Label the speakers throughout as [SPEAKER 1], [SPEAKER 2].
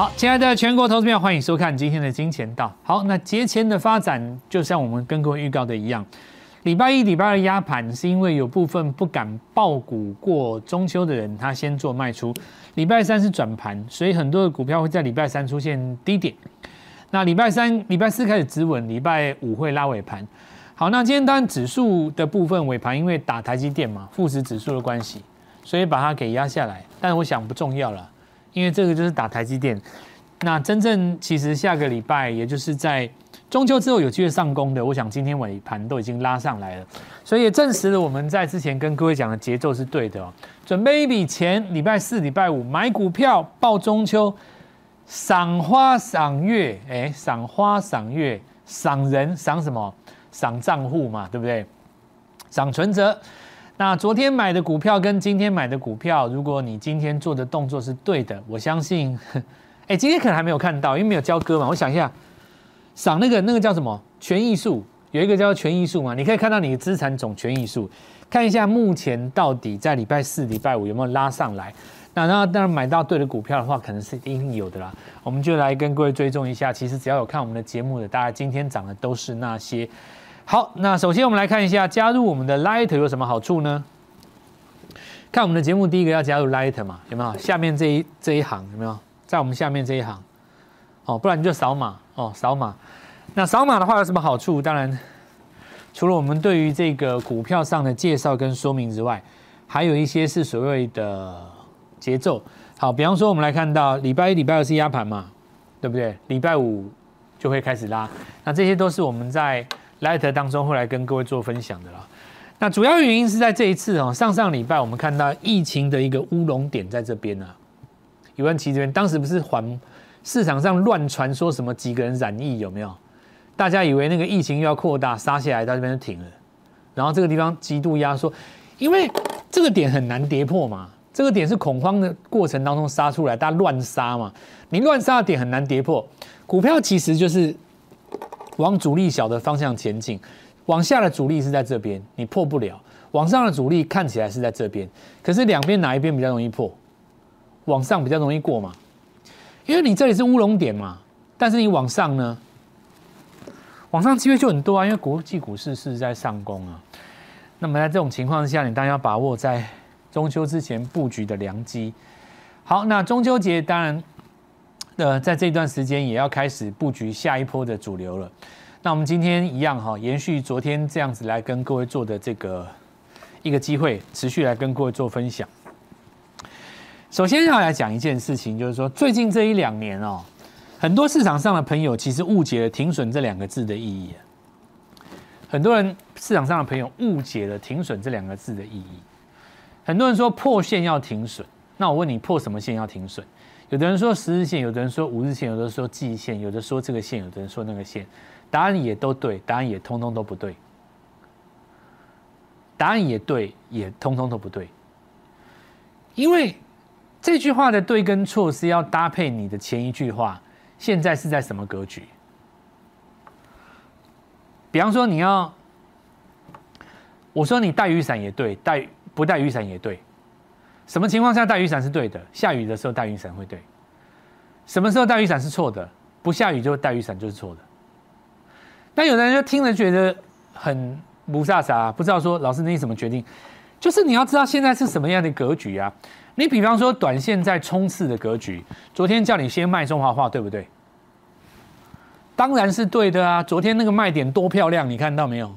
[SPEAKER 1] 好，亲爱的全国投资票，欢迎收看今天的金钱道。好，那节前的发展就像我们跟各位预告的一样，礼拜一、礼拜二压盘是因为有部分不敢爆股过中秋的人，他先做卖出。礼拜三是转盘，所以很多的股票会在礼拜三出现低点。那礼拜三、礼拜四开始止稳，礼拜五会拉尾盘。好，那今天当然指数的部分尾盘，因为打台积电嘛，富时指数的关系，所以把它给压下来。但我想不重要了。因为这个就是打台积电，那真正其实下个礼拜，也就是在中秋之后有机会上攻的，我想今天尾盘都已经拉上来了，所以也证实了我们在之前跟各位讲的节奏是对的哦。准备一笔钱，礼拜四、礼拜五买股票报中秋，赏花赏月，哎，赏花赏月，赏人赏什么？赏账户嘛，对不对？赏存折。那昨天买的股票跟今天买的股票，如果你今天做的动作是对的，我相信，哎，今天可能还没有看到，因为没有交割嘛。我想一下，赏那个那个叫什么权益数，有一个叫权益数嘛，你可以看到你的资产总权益数，看一下目前到底在礼拜四、礼拜五有没有拉上来。那那当然买到对的股票的话，可能是一定有的啦。我们就来跟各位追踪一下，其实只要有看我们的节目的，大家今天涨的都是那些。好，那首先我们来看一下加入我们的 Light 有什么好处呢？看我们的节目，第一个要加入 Light 嘛，有没有？下面这一这一行有没有？在我们下面这一行，哦，不然你就扫码哦，扫码。那扫码的话有什么好处？当然，除了我们对于这个股票上的介绍跟说明之外，还有一些是所谓的节奏。好，比方说我们来看到礼拜一、礼拜二是压盘嘛，对不对？礼拜五就会开始拉，那这些都是我们在。Light 当中会来跟各位做分享的啦。那主要原因是在这一次哦，上上礼拜我们看到疫情的一个乌龙点在这边啊，有万奇这边，当时不是环市场上乱传说什么几个人染疫有没有？大家以为那个疫情又要扩大，杀下来到这边就停了，然后这个地方极度压缩，因为这个点很难跌破嘛，这个点是恐慌的过程当中杀出来，大家乱杀嘛，你乱杀的点很难跌破，股票其实就是。往阻力小的方向前进，往下的阻力是在这边，你破不了；往上的阻力看起来是在这边，可是两边哪一边比较容易破？往上比较容易过嘛？因为你这里是乌龙点嘛，但是你往上呢？往上机会就很多啊，因为国际股市是在上攻啊。那么在这种情况下，你当然要把握在中秋之前布局的良机。好，那中秋节当然。呃，在这段时间也要开始布局下一波的主流了。那我们今天一样哈，延续昨天这样子来跟各位做的这个一个机会，持续来跟各位做分享。首先要来讲一件事情，就是说最近这一两年哦，很多市场上的朋友其实误解了“停损”这两个字的意义。很多人市场上的朋友误解了“停损”这两个字的意义。很多人说破线要停损，那我问你，破什么线要停损？有的人说十日线，有的人说五日线，有的说季线，有的说这个线，有的人说那个线，答案也都对，答案也通通都不对，答案也对，也通通都不对，因为这句话的对跟错是要搭配你的前一句话，现在是在什么格局？比方说你要，我说你带雨伞也对，带不带雨伞也对。什么情况下带雨伞是对的？下雨的时候带雨伞会对。什么时候带雨伞是错的？不下雨就带雨伞就是错的。那有的人就听了觉得很不飒飒，不知道说老师你怎么决定？就是你要知道现在是什么样的格局啊？你比方说短线在冲刺的格局，昨天叫你先卖中华画，对不对？当然是对的啊！昨天那个卖点多漂亮，你看到没有？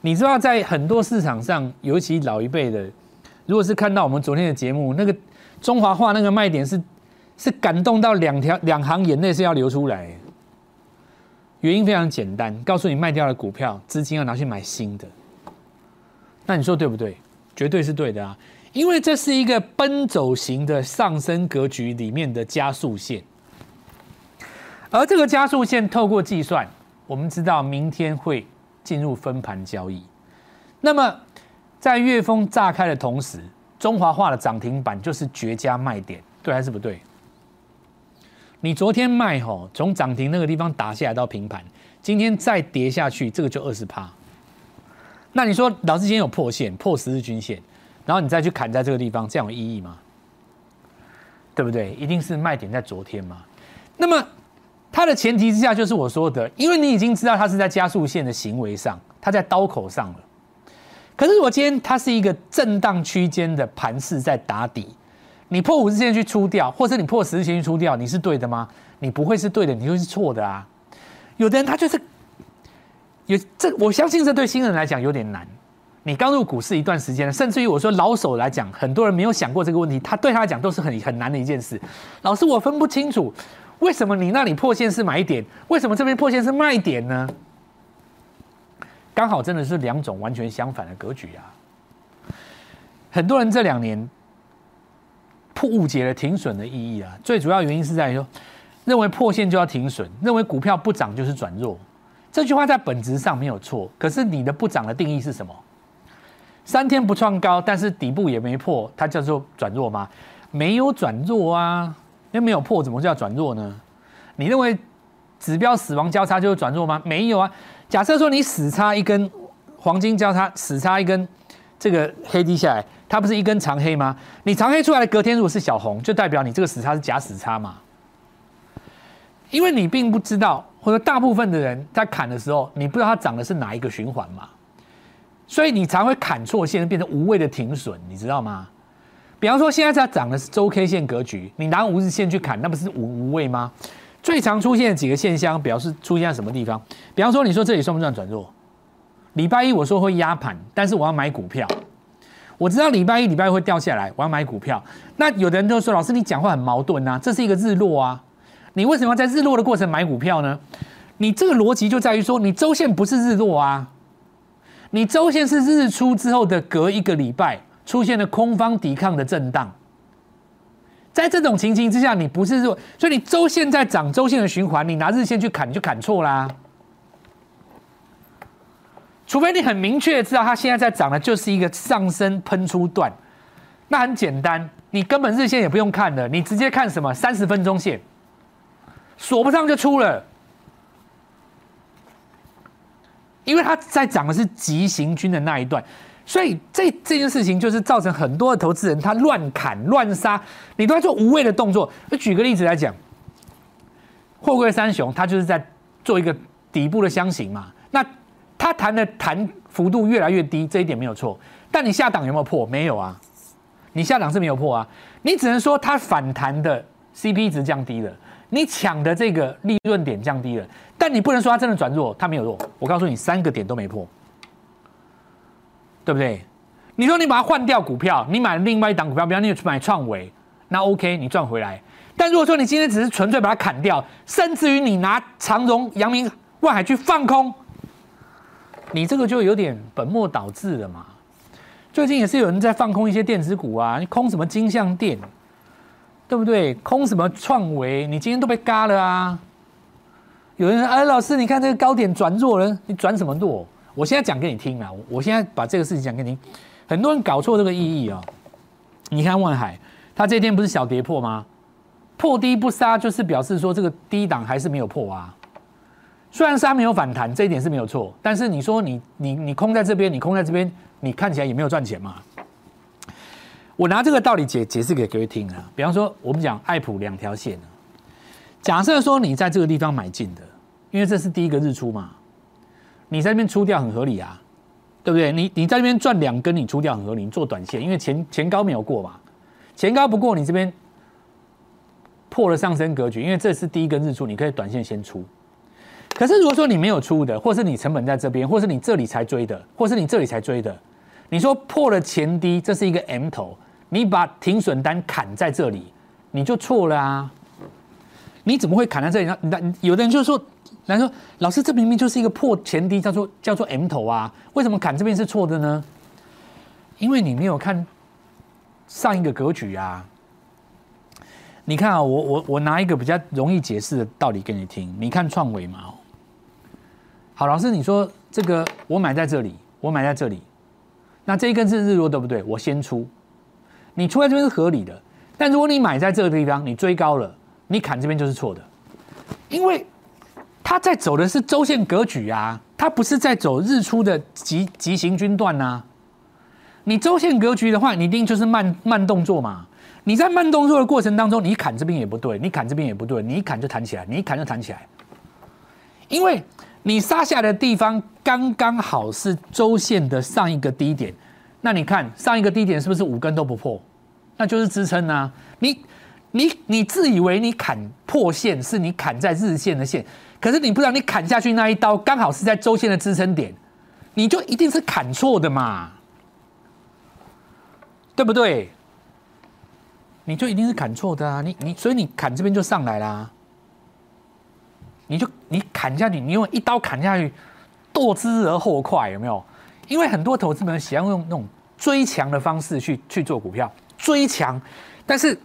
[SPEAKER 1] 你知道在很多市场上，尤其老一辈的。如果是看到我们昨天的节目，那个中华化那个卖点是是感动到两条两行眼泪是要流出来，原因非常简单，告诉你卖掉了股票，资金要拿去买新的，那你说对不对？绝对是对的啊，因为这是一个奔走型的上升格局里面的加速线，而这个加速线透过计算，我们知道明天会进入分盘交易，那么。在月峰炸开的同时，中华化的涨停板就是绝佳卖点，对还是不对？你昨天卖吼，从涨停那个地方打下来到平盘，今天再跌下去，这个就二十趴。那你说老师今天有破线，破十日均线，然后你再去砍在这个地方，这样有意义吗？对不对？一定是卖点在昨天嘛。那么它的前提之下，就是我说的，因为你已经知道它是在加速线的行为上，它在刀口上了。可是我今天它是一个震荡区间的盘势在打底，你破五日线去出掉，或者你破十日线去出掉，你是对的吗？你不会是对的，你就是错的啊。有的人他就是有这，我相信这对新人来讲有点难。你刚入股市一段时间，甚至于我说老手来讲，很多人没有想过这个问题，他对他来讲都是很很难的一件事。老师，我分不清楚，为什么你那里破线是买点，为什么这边破线是卖点呢？刚好真的是两种完全相反的格局啊！很多人这两年破误解了停损的意义啊，最主要原因是在于说，认为破线就要停损，认为股票不涨就是转弱。这句话在本质上没有错，可是你的不涨的定义是什么？三天不创高，但是底部也没破，它叫做转弱吗？没有转弱啊，因为没有破，怎么叫转弱呢？你认为指标死亡交叉就是转弱吗？没有啊。假设说你死叉一根黄金交叉，死叉一根这个黑 D 下来，它不是一根长黑吗？你长黑出来的隔天如果是小红，就代表你这个死叉是假死叉嘛？因为你并不知道，或者大部分的人在砍的时候，你不知道它涨的是哪一个循环嘛？所以你才会砍错线，变成无谓的停损，你知道吗？比方说现在在涨的是周 K 线格局，你拿五日线去砍，那不是无无谓吗？最常出现的几个现象，表示出现在什么地方？比方说，你说这里算不算转弱？礼拜一我说会压盘，但是我要买股票，我知道礼拜一、礼拜二会掉下来，我要买股票。那有的人就说：“老师，你讲话很矛盾啊，这是一个日落啊，你为什么要在日落的过程买股票呢？”你这个逻辑就在于说，你周线不是日落啊。你周线是日出之后的隔一个礼拜出现了空方抵抗的震荡，在这种情形之下，你不是说，所以你周线在涨，周线的循环，你拿日线去砍，你就砍错啦。除非你很明确知道它现在在涨的就是一个上升喷出段，那很简单，你根本日线也不用看了，你直接看什么三十分钟线，锁不上就出了。因为它在涨的是急行军的那一段，所以这这件事情就是造成很多的投资人他乱砍乱杀，你都在做无谓的动作。举个例子来讲，货柜三雄它就是在做一个底部的箱型嘛，那它弹的弹幅度越来越低，这一点没有错。但你下档有没有破？没有啊，你下档是没有破啊，你只能说它反弹的 CP 值降低了。你抢的这个利润点降低了，但你不能说它真的转弱，它没有弱。我告诉你，三个点都没破，对不对？你说你把它换掉股票，你买另外一档股票，比方你买创维，那 OK，你赚回来。但如果说你今天只是纯粹把它砍掉，甚至于你拿长荣、阳明、万海去放空，你这个就有点本末倒置了嘛。最近也是有人在放空一些电子股啊，你空什么金相电？对不对？空什么创维？你今天都被嘎了啊！有人说：“哎，老师，你看这个高点转弱了，你转什么弱？”我现在讲给你听啊！我现在把这个事情讲给你听。很多人搞错这个意义啊！你看万海，它这天不是小跌破吗？破低不杀，就是表示说这个低档还是没有破啊。虽然杀没有反弹，这一点是没有错，但是你说你你你空在这边，你空在这边，你看起来也没有赚钱嘛。我拿这个道理解解释给各位听啊，比方说我们讲爱普两条线假设说你在这个地方买进的，因为这是第一个日出嘛，你在那边出掉很合理啊，对不对？你你在那边赚两根，你出掉很合理，你做短线，因为前前高没有过嘛，前高不过，你这边破了上升格局，因为这是第一根日出，你可以短线先出。可是如果说你没有出的，或是你成本在这边，或是你这里才追的，或是你这里才追的，你说破了前低，这是一个 M 头。你把停损单砍在这里，你就错了啊！你怎么会砍在这里呢？那有的人就说，来说老师，这明明就是一个破前低，叫做叫做 M 头啊，为什么砍这边是错的呢？因为你没有看上一个格局啊！你看啊，我我我拿一个比较容易解释的道理给你听。你看创维嘛，好，老师你说这个我买在这里，我买在这里，那这一根是日落对不对？我先出。你出在这边是合理的，但如果你买在这个地方，你追高了，你砍这边就是错的，因为它在走的是周线格局啊，它不是在走日出的急急行军段呐。你周线格局的话，你一定就是慢慢动作嘛。你在慢动作的过程当中，你砍这边也不对，你砍这边也不对，你一砍就弹起来，你一砍就弹起来，因为你杀下的地方刚刚好是周线的上一个低点，那你看上一个低点是不是五根都不破？那就是支撑啊！你你你自以为你砍破线是你砍在日线的线，可是你不知道你砍下去那一刀刚好是在周线的支撑点，你就一定是砍错的嘛，对不对？你就一定是砍错的啊！你你所以你砍这边就上来啦，你就你砍下去，你用一刀砍下去，剁之而后快，有没有？因为很多投资人喜欢用那种追强的方式去去做股票，追强。但是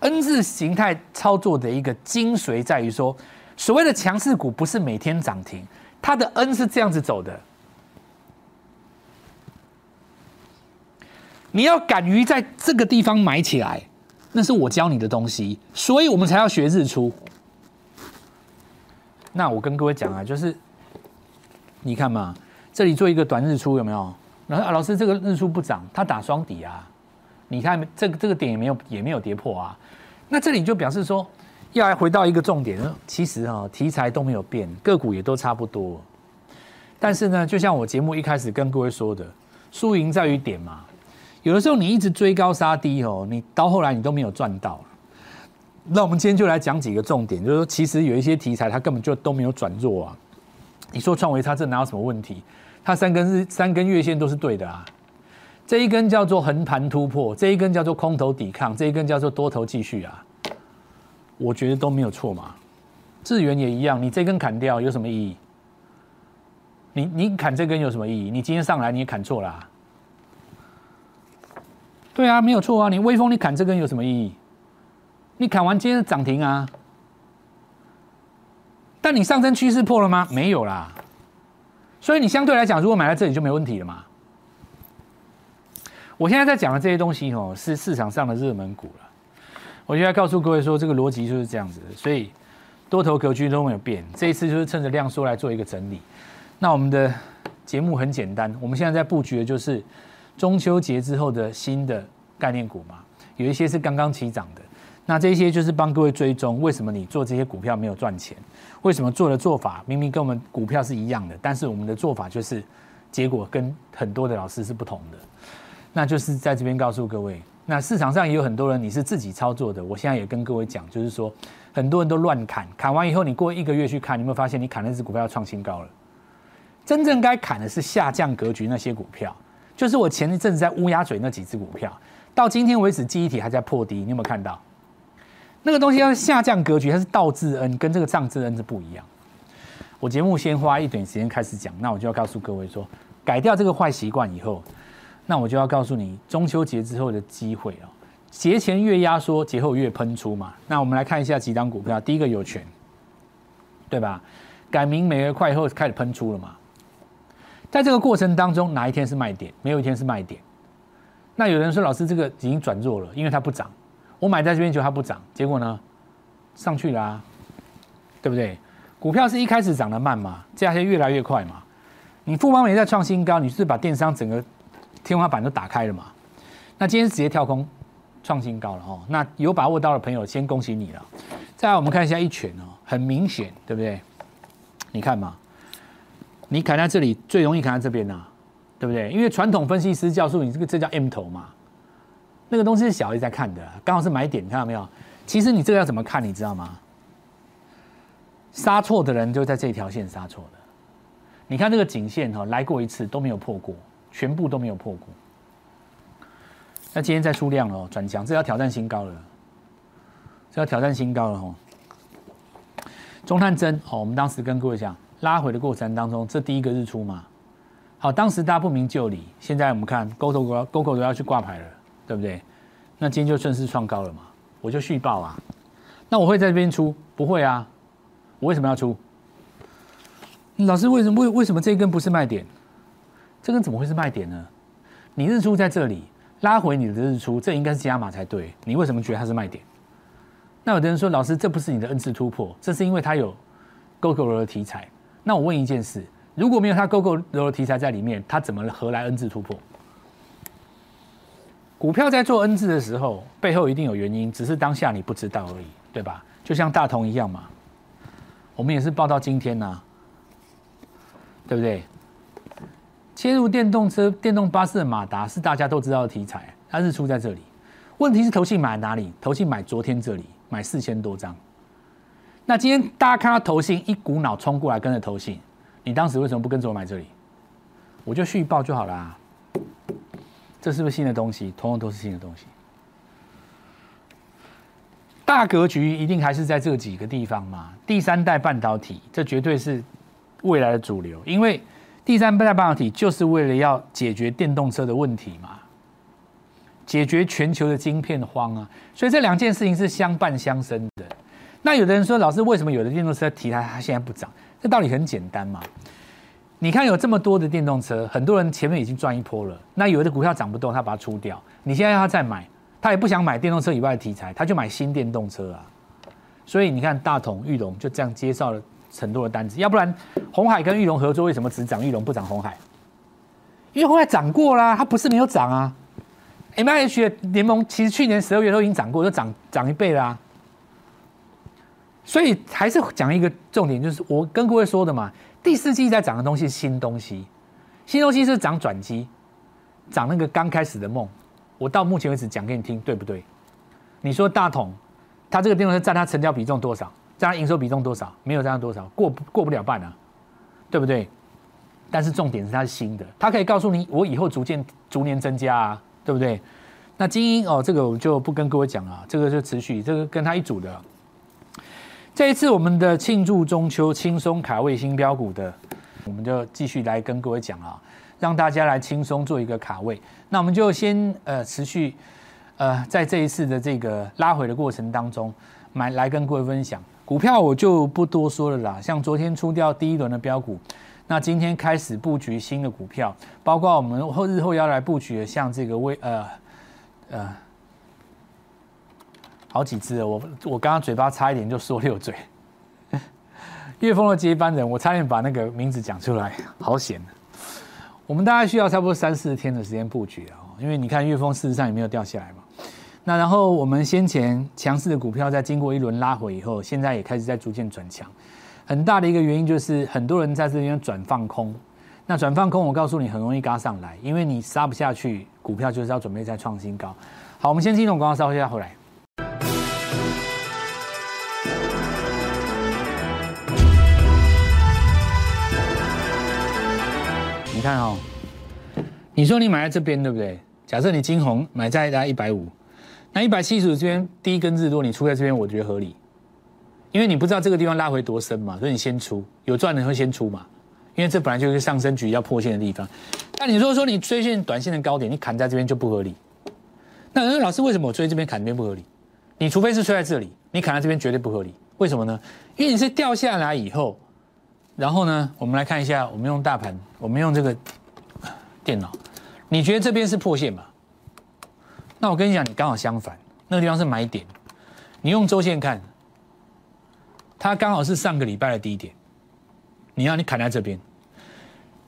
[SPEAKER 1] N 字形态操作的一个精髓在于说，所谓的强势股不是每天涨停，它的 N 是这样子走的。你要敢于在这个地方买起来。那是我教你的东西，所以我们才要学日出。那我跟各位讲啊，就是你看嘛，这里做一个短日出有没有？然后啊，老师这个日出不涨，它打双底啊。你看这个这个点也没有也没有跌破啊。那这里就表示说，要来回到一个重点，其实哈题材都没有变，个股也都差不多。但是呢，就像我节目一开始跟各位说的，输赢在于点嘛。有的时候你一直追高杀低哦，你到后来你都没有赚到。那我们今天就来讲几个重点，就是说其实有一些题材它根本就都没有转弱啊。你说创维它这哪有什么问题？它三根是三根月线都是对的啊。这一根叫做横盘突破，这一根叫做空头抵抗，这一根叫做多头继续啊。我觉得都没有错嘛。智源也一样，你这根砍掉有什么意义？你你砍这根有什么意义？你今天上来你也砍错了。对啊，没有错啊！你微风，你砍这根有什么意义？你砍完今天涨停啊，但你上升趋势破了吗？没有啦。所以你相对来讲，如果买在这里就没问题了嘛。我现在在讲的这些东西哦，是市场上的热门股了。我就要告诉各位说，这个逻辑就是这样子的，所以多头格局都没有变。这一次就是趁着量缩来做一个整理。那我们的节目很简单，我们现在在布局的就是。中秋节之后的新的概念股嘛，有一些是刚刚起涨的，那这些就是帮各位追踪，为什么你做这些股票没有赚钱？为什么做的做法明明跟我们股票是一样的，但是我们的做法就是结果跟很多的老师是不同的？那就是在这边告诉各位，那市场上也有很多人你是自己操作的，我现在也跟各位讲，就是说很多人都乱砍，砍完以后你过一个月去看，你有没有发现你砍那只股票要创新高了？真正该砍的是下降格局那些股票。就是我前一阵子在乌鸦嘴那几只股票，到今天为止记忆体还在破低，你有没有看到？那个东西要下降格局，它是倒置 N，跟这个涨置 N 是不一样。我节目先花一点时间开始讲，那我就要告诉各位说，改掉这个坏习惯以后，那我就要告诉你中秋节之后的机会哦。节前越压缩，节后越喷出嘛。那我们来看一下几档股票，第一个有权，对吧？改名美而快以后开始喷出了嘛。在这个过程当中，哪一天是卖点？没有一天是卖点。那有人说，老师这个已经转弱了，因为它不涨。我买在这边就它不涨，结果呢，上去了啊，对不对？股票是一开始涨得慢嘛，接下来越来越快嘛。你富邦美在创新高，你是把电商整个天花板都打开了嘛？那今天直接跳空创新高了哦。那有把握到的朋友，先恭喜你了。再来，我们看一下一拳哦，很明显，对不对？你看嘛。你砍在这里最容易砍在这边呐，对不对？因为传统分析师教授你这个这叫 M 头嘛，那个东西是小 A 在看的，刚好是买点，看到没有？其实你这个要怎么看，你知道吗？杀错的人就在这条线杀错的。你看这个颈线哈，来过一次都没有破过，全部都没有破过。那今天再出量了，转强，这要挑战新高了，这要挑战新高了哦。中探针哦，我们当时跟各位讲。拉回的过程当中，这第一个日出嘛，好，当时大家不明就里，现在我们看沟头沟沟口都要去挂牌了，对不对？那今天就顺势创高了嘛，我就续报啊。那我会在这边出？不会啊，我为什么要出？老师为什么为为什么这一根不是卖点？这根怎么会是卖点呢？你日出在这里拉回你的日出，这应该是加码才对，你为什么觉得它是卖点？那有的人说，老师这不是你的 N 次突破，这是因为它有沟口的题材。那我问一件事：如果没有它 GO GO 的题材在里面，它怎么何来 N 字突破？股票在做 N 字的时候，背后一定有原因，只是当下你不知道而已，对吧？就像大同一样嘛，我们也是报到今天呐，对不对？切入电动车、电动巴士的马达是大家都知道的题材，它日出在这里。问题是投信买哪里？投信买昨天这里，买四千多张。那今天大家看到投信一股脑冲过来跟着投信，你当时为什么不跟着我买这里？我就续报就好啦。这是不是新的东西？通通都是新的东西。大格局一定还是在这几个地方嘛？第三代半导体，这绝对是未来的主流，因为第三代半导体就是为了要解决电动车的问题嘛，解决全球的晶片荒啊，所以这两件事情是相伴相生的。那有的人说，老师为什么有的电动车题材它现在不涨？这道理很简单嘛。你看有这么多的电动车，很多人前面已经赚一波了，那有的股票涨不动，他把它出掉，你现在要他再买。他也不想买电动车以外的题材，他就买新电动车啊。所以你看，大同、玉龙就这样介绍了很多的单子。要不然，红海跟玉龙合作，为什么只涨玉龙不涨红海？因为红海涨过啦，它不是没有涨啊。M I H 的联盟其实去年十二月都已经涨过，都涨涨一倍啦。所以还是讲一个重点，就是我跟各位说的嘛，第四季在涨的东西是新东西，新东西是涨转机，涨那个刚开始的梦。我到目前为止讲给你听，对不对？你说大统，它这个电动车占它成交比重多少？占营收比重多少？没有占到多少，过过不了半啊，对不对？但是重点是它是新的，它可以告诉你，我以后逐渐逐年增加啊，对不对？那精英哦，这个我就不跟各位讲了，这个就持续，这个跟他一组的。这一次我们的庆祝中秋轻松卡位新标股的，我们就继续来跟各位讲啊。让大家来轻松做一个卡位，那我们就先呃持续呃在这一次的这个拉回的过程当中，买来跟各位分享股票，我就不多说了啦。像昨天出掉第一轮的标股，那今天开始布局新的股票，包括我们后日后要来布局的，像这个微呃呃好几只，我我刚刚嘴巴差一点就说溜嘴，岳峰的接班人，我差点把那个名字讲出来，好险。我们大概需要差不多三四天的时间布局啊，因为你看岳峰事实上也没有掉下来嘛。那然后我们先前强势的股票在经过一轮拉回以后，现在也开始在逐渐转强。很大的一个原因就是很多人在这边转放空。那转放空，我告诉你很容易嘎上来，因为你杀不下去，股票就是要准备再创新高。好，我们先进入广告，稍后再回来。你看哦，你说你买在这边对不对？假设你金红买在大概一百五，那一百七十五这边第一根日落你出在这边，我觉得合理，因为你不知道这个地方拉回多深嘛，所以你先出，有赚的会先出嘛，因为这本来就是上升局要破线的地方。那你如果说你追线短线的高点，你砍在这边就不合理。那说老师为什么我追这边砍这边不合理？你除非是追在这里，你砍在这边绝对不合理。为什么呢？因为你是掉下来以后。然后呢，我们来看一下，我们用大盘，我们用这个电脑，你觉得这边是破线吗？那我跟你讲，你刚好相反，那个地方是买点。你用周线看，它刚好是上个礼拜的低点。你要你砍在这边，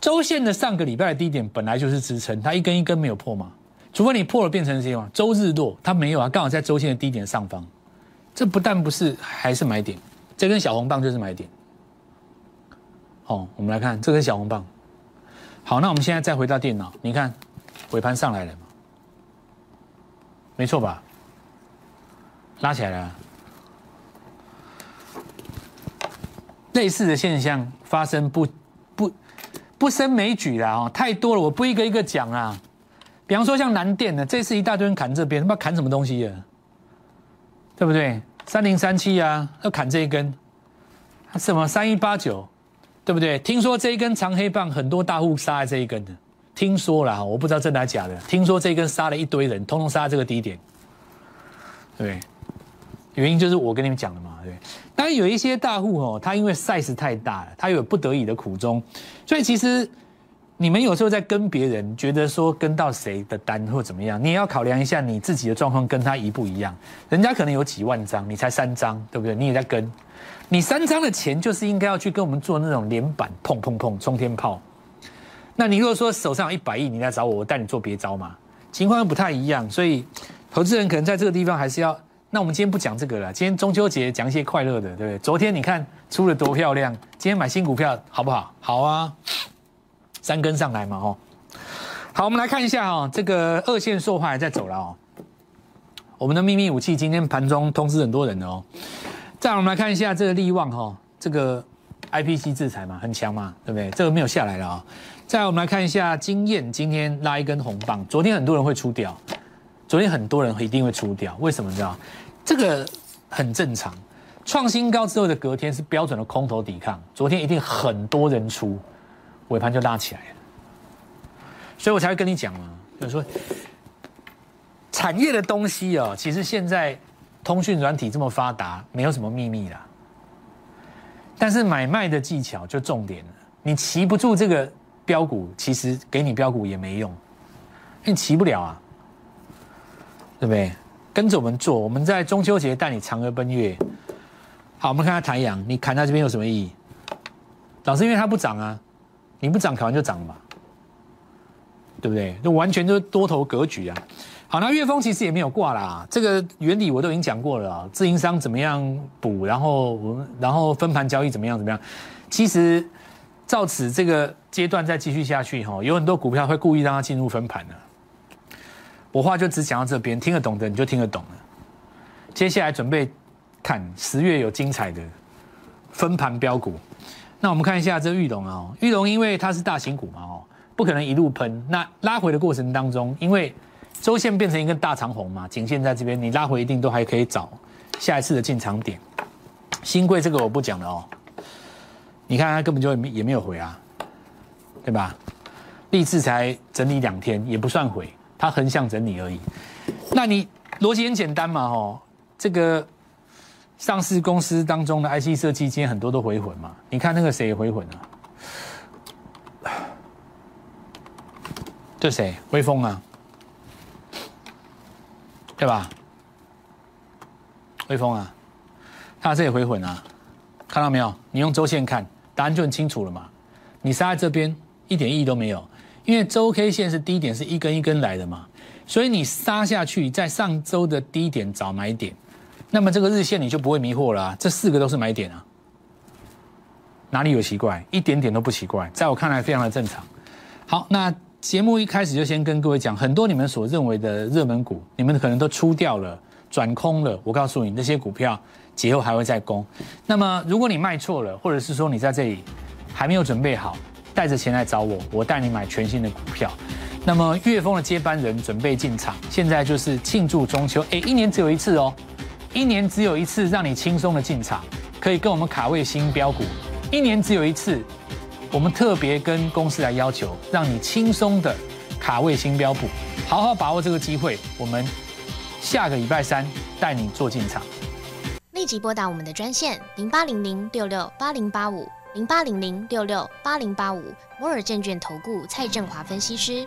[SPEAKER 1] 周线的上个礼拜的低点本来就是支撑，它一根一根没有破嘛，除非你破了变成这样，周日落它没有啊，刚好在周线的低点上方，这不但不是，还是买点。这根小红棒就是买点。哦，我们来看这根小红棒。好，那我们现在再回到电脑，你看尾盘上来了吗？没错吧？拉起来了。类似的现象发生不不不胜枚举了哦，太多了，我不一个一个讲啊。比方说像南电的，这次一大堆人砍这边，他妈砍什么东西啊？对不对？三零三七啊，要砍这一根，什么三一八九？对不对？听说这一根长黑棒很多大户杀在这一根的，听说了哈，我不知道真的假的。听说这一根杀了一堆人，通通杀这个低点，对原因就是我跟你们讲的嘛，对。当然有一些大户哦，他因为 size 太大了，他有不得已的苦衷，所以其实你们有时候在跟别人，觉得说跟到谁的单或怎么样，你也要考量一下你自己的状况跟他一不一样。人家可能有几万张，你才三张，对不对？你也在跟。你三张的钱就是应该要去跟我们做那种连板碰碰碰冲天炮，那你如果说手上有一百亿，你来找我，我带你做别招嘛？情况又不太一样，所以投资人可能在这个地方还是要。那我们今天不讲这个了，今天中秋节讲一些快乐的，对不对？昨天你看出了多漂亮，今天买新股票好不好？好啊，三根上来嘛，哦。好，我们来看一下哈，这个二线塑化还在走了哦。我们的秘密武器今天盘中通知很多人哦。再我们来看一下这个利旺哈，这个 IPC 制裁嘛，很强嘛，对不对？这个没有下来了啊。再我们来看一下经验，今天拉一根红棒，昨天很多人会出掉。昨天很多人一定会出掉，为什么？你知道？这个很正常。创新高之后的隔天是标准的空头抵抗，昨天一定很多人出，尾盘就拉起来了。所以我才会跟你讲嘛，就是说产业的东西哦，其实现在通讯软体这么发达，没有什么秘密啦。但是买卖的技巧就重点了，你骑不住这个标股，其实给你标股也没用，你骑不了啊。对不对？跟着我们做，我们在中秋节带你嫦娥奔月。好，我们看下太阳，你砍在这边有什么意义？老师，因为它不涨啊，你不涨，砍完就涨嘛，对不对？就完全就是多头格局啊。好，那月峰其实也没有挂啦，这个原理我都已经讲过了，自营商怎么样补，然后我们然后分盘交易怎么样怎么样。其实照此这个阶段再继续下去哈，有很多股票会故意让它进入分盘的。我话就只讲到这边，听得懂的你就听得懂了。接下来准备看十月有精彩的分盘标股。那我们看一下这玉龙啊，玉龙因为它是大型股嘛哦，不可能一路喷。那拉回的过程当中，因为周线变成一根大长红嘛，颈线在这边，你拉回一定都还可以找下一次的进场点。新贵这个我不讲了哦，你看它根本就也没有回啊，对吧？立志才整理两天，也不算回。它横向整理而已，那你逻辑很简单嘛，哦，这个上市公司当中的 IC 设计今天很多都回魂嘛，你看那个谁回魂啊？这谁？微风啊，对吧？微风啊，它这里回魂啊，看到没有？你用周线看，答案就很清楚了嘛。你杀在这边一点意义都没有。因为周 K 线是低点是一根一根来的嘛，所以你杀下去，在上周的低点找买点，那么这个日线你就不会迷惑了。这四个都是买点啊，哪里有奇怪？一点点都不奇怪，在我看来非常的正常。好，那节目一开始就先跟各位讲，很多你们所认为的热门股，你们可能都出掉了，转空了。我告诉你，那些股票节后还会再攻。那么如果你卖错了，或者是说你在这里还没有准备好。带着钱来找我，我带你买全新的股票。那么岳峰的接班人准备进场，现在就是庆祝中秋。哎，一年只有一次哦，一年只有一次让你轻松的进场，可以跟我们卡位新标股。一年只有一次，我们特别跟公司来要求，让你轻松的卡位新标股，好好把握这个机会。我们下个礼拜三带你做进场。
[SPEAKER 2] 立即拨打我们的专线零八零零六六八零八五。零八零零六六八零八五摩尔证券投顾蔡振华分析师，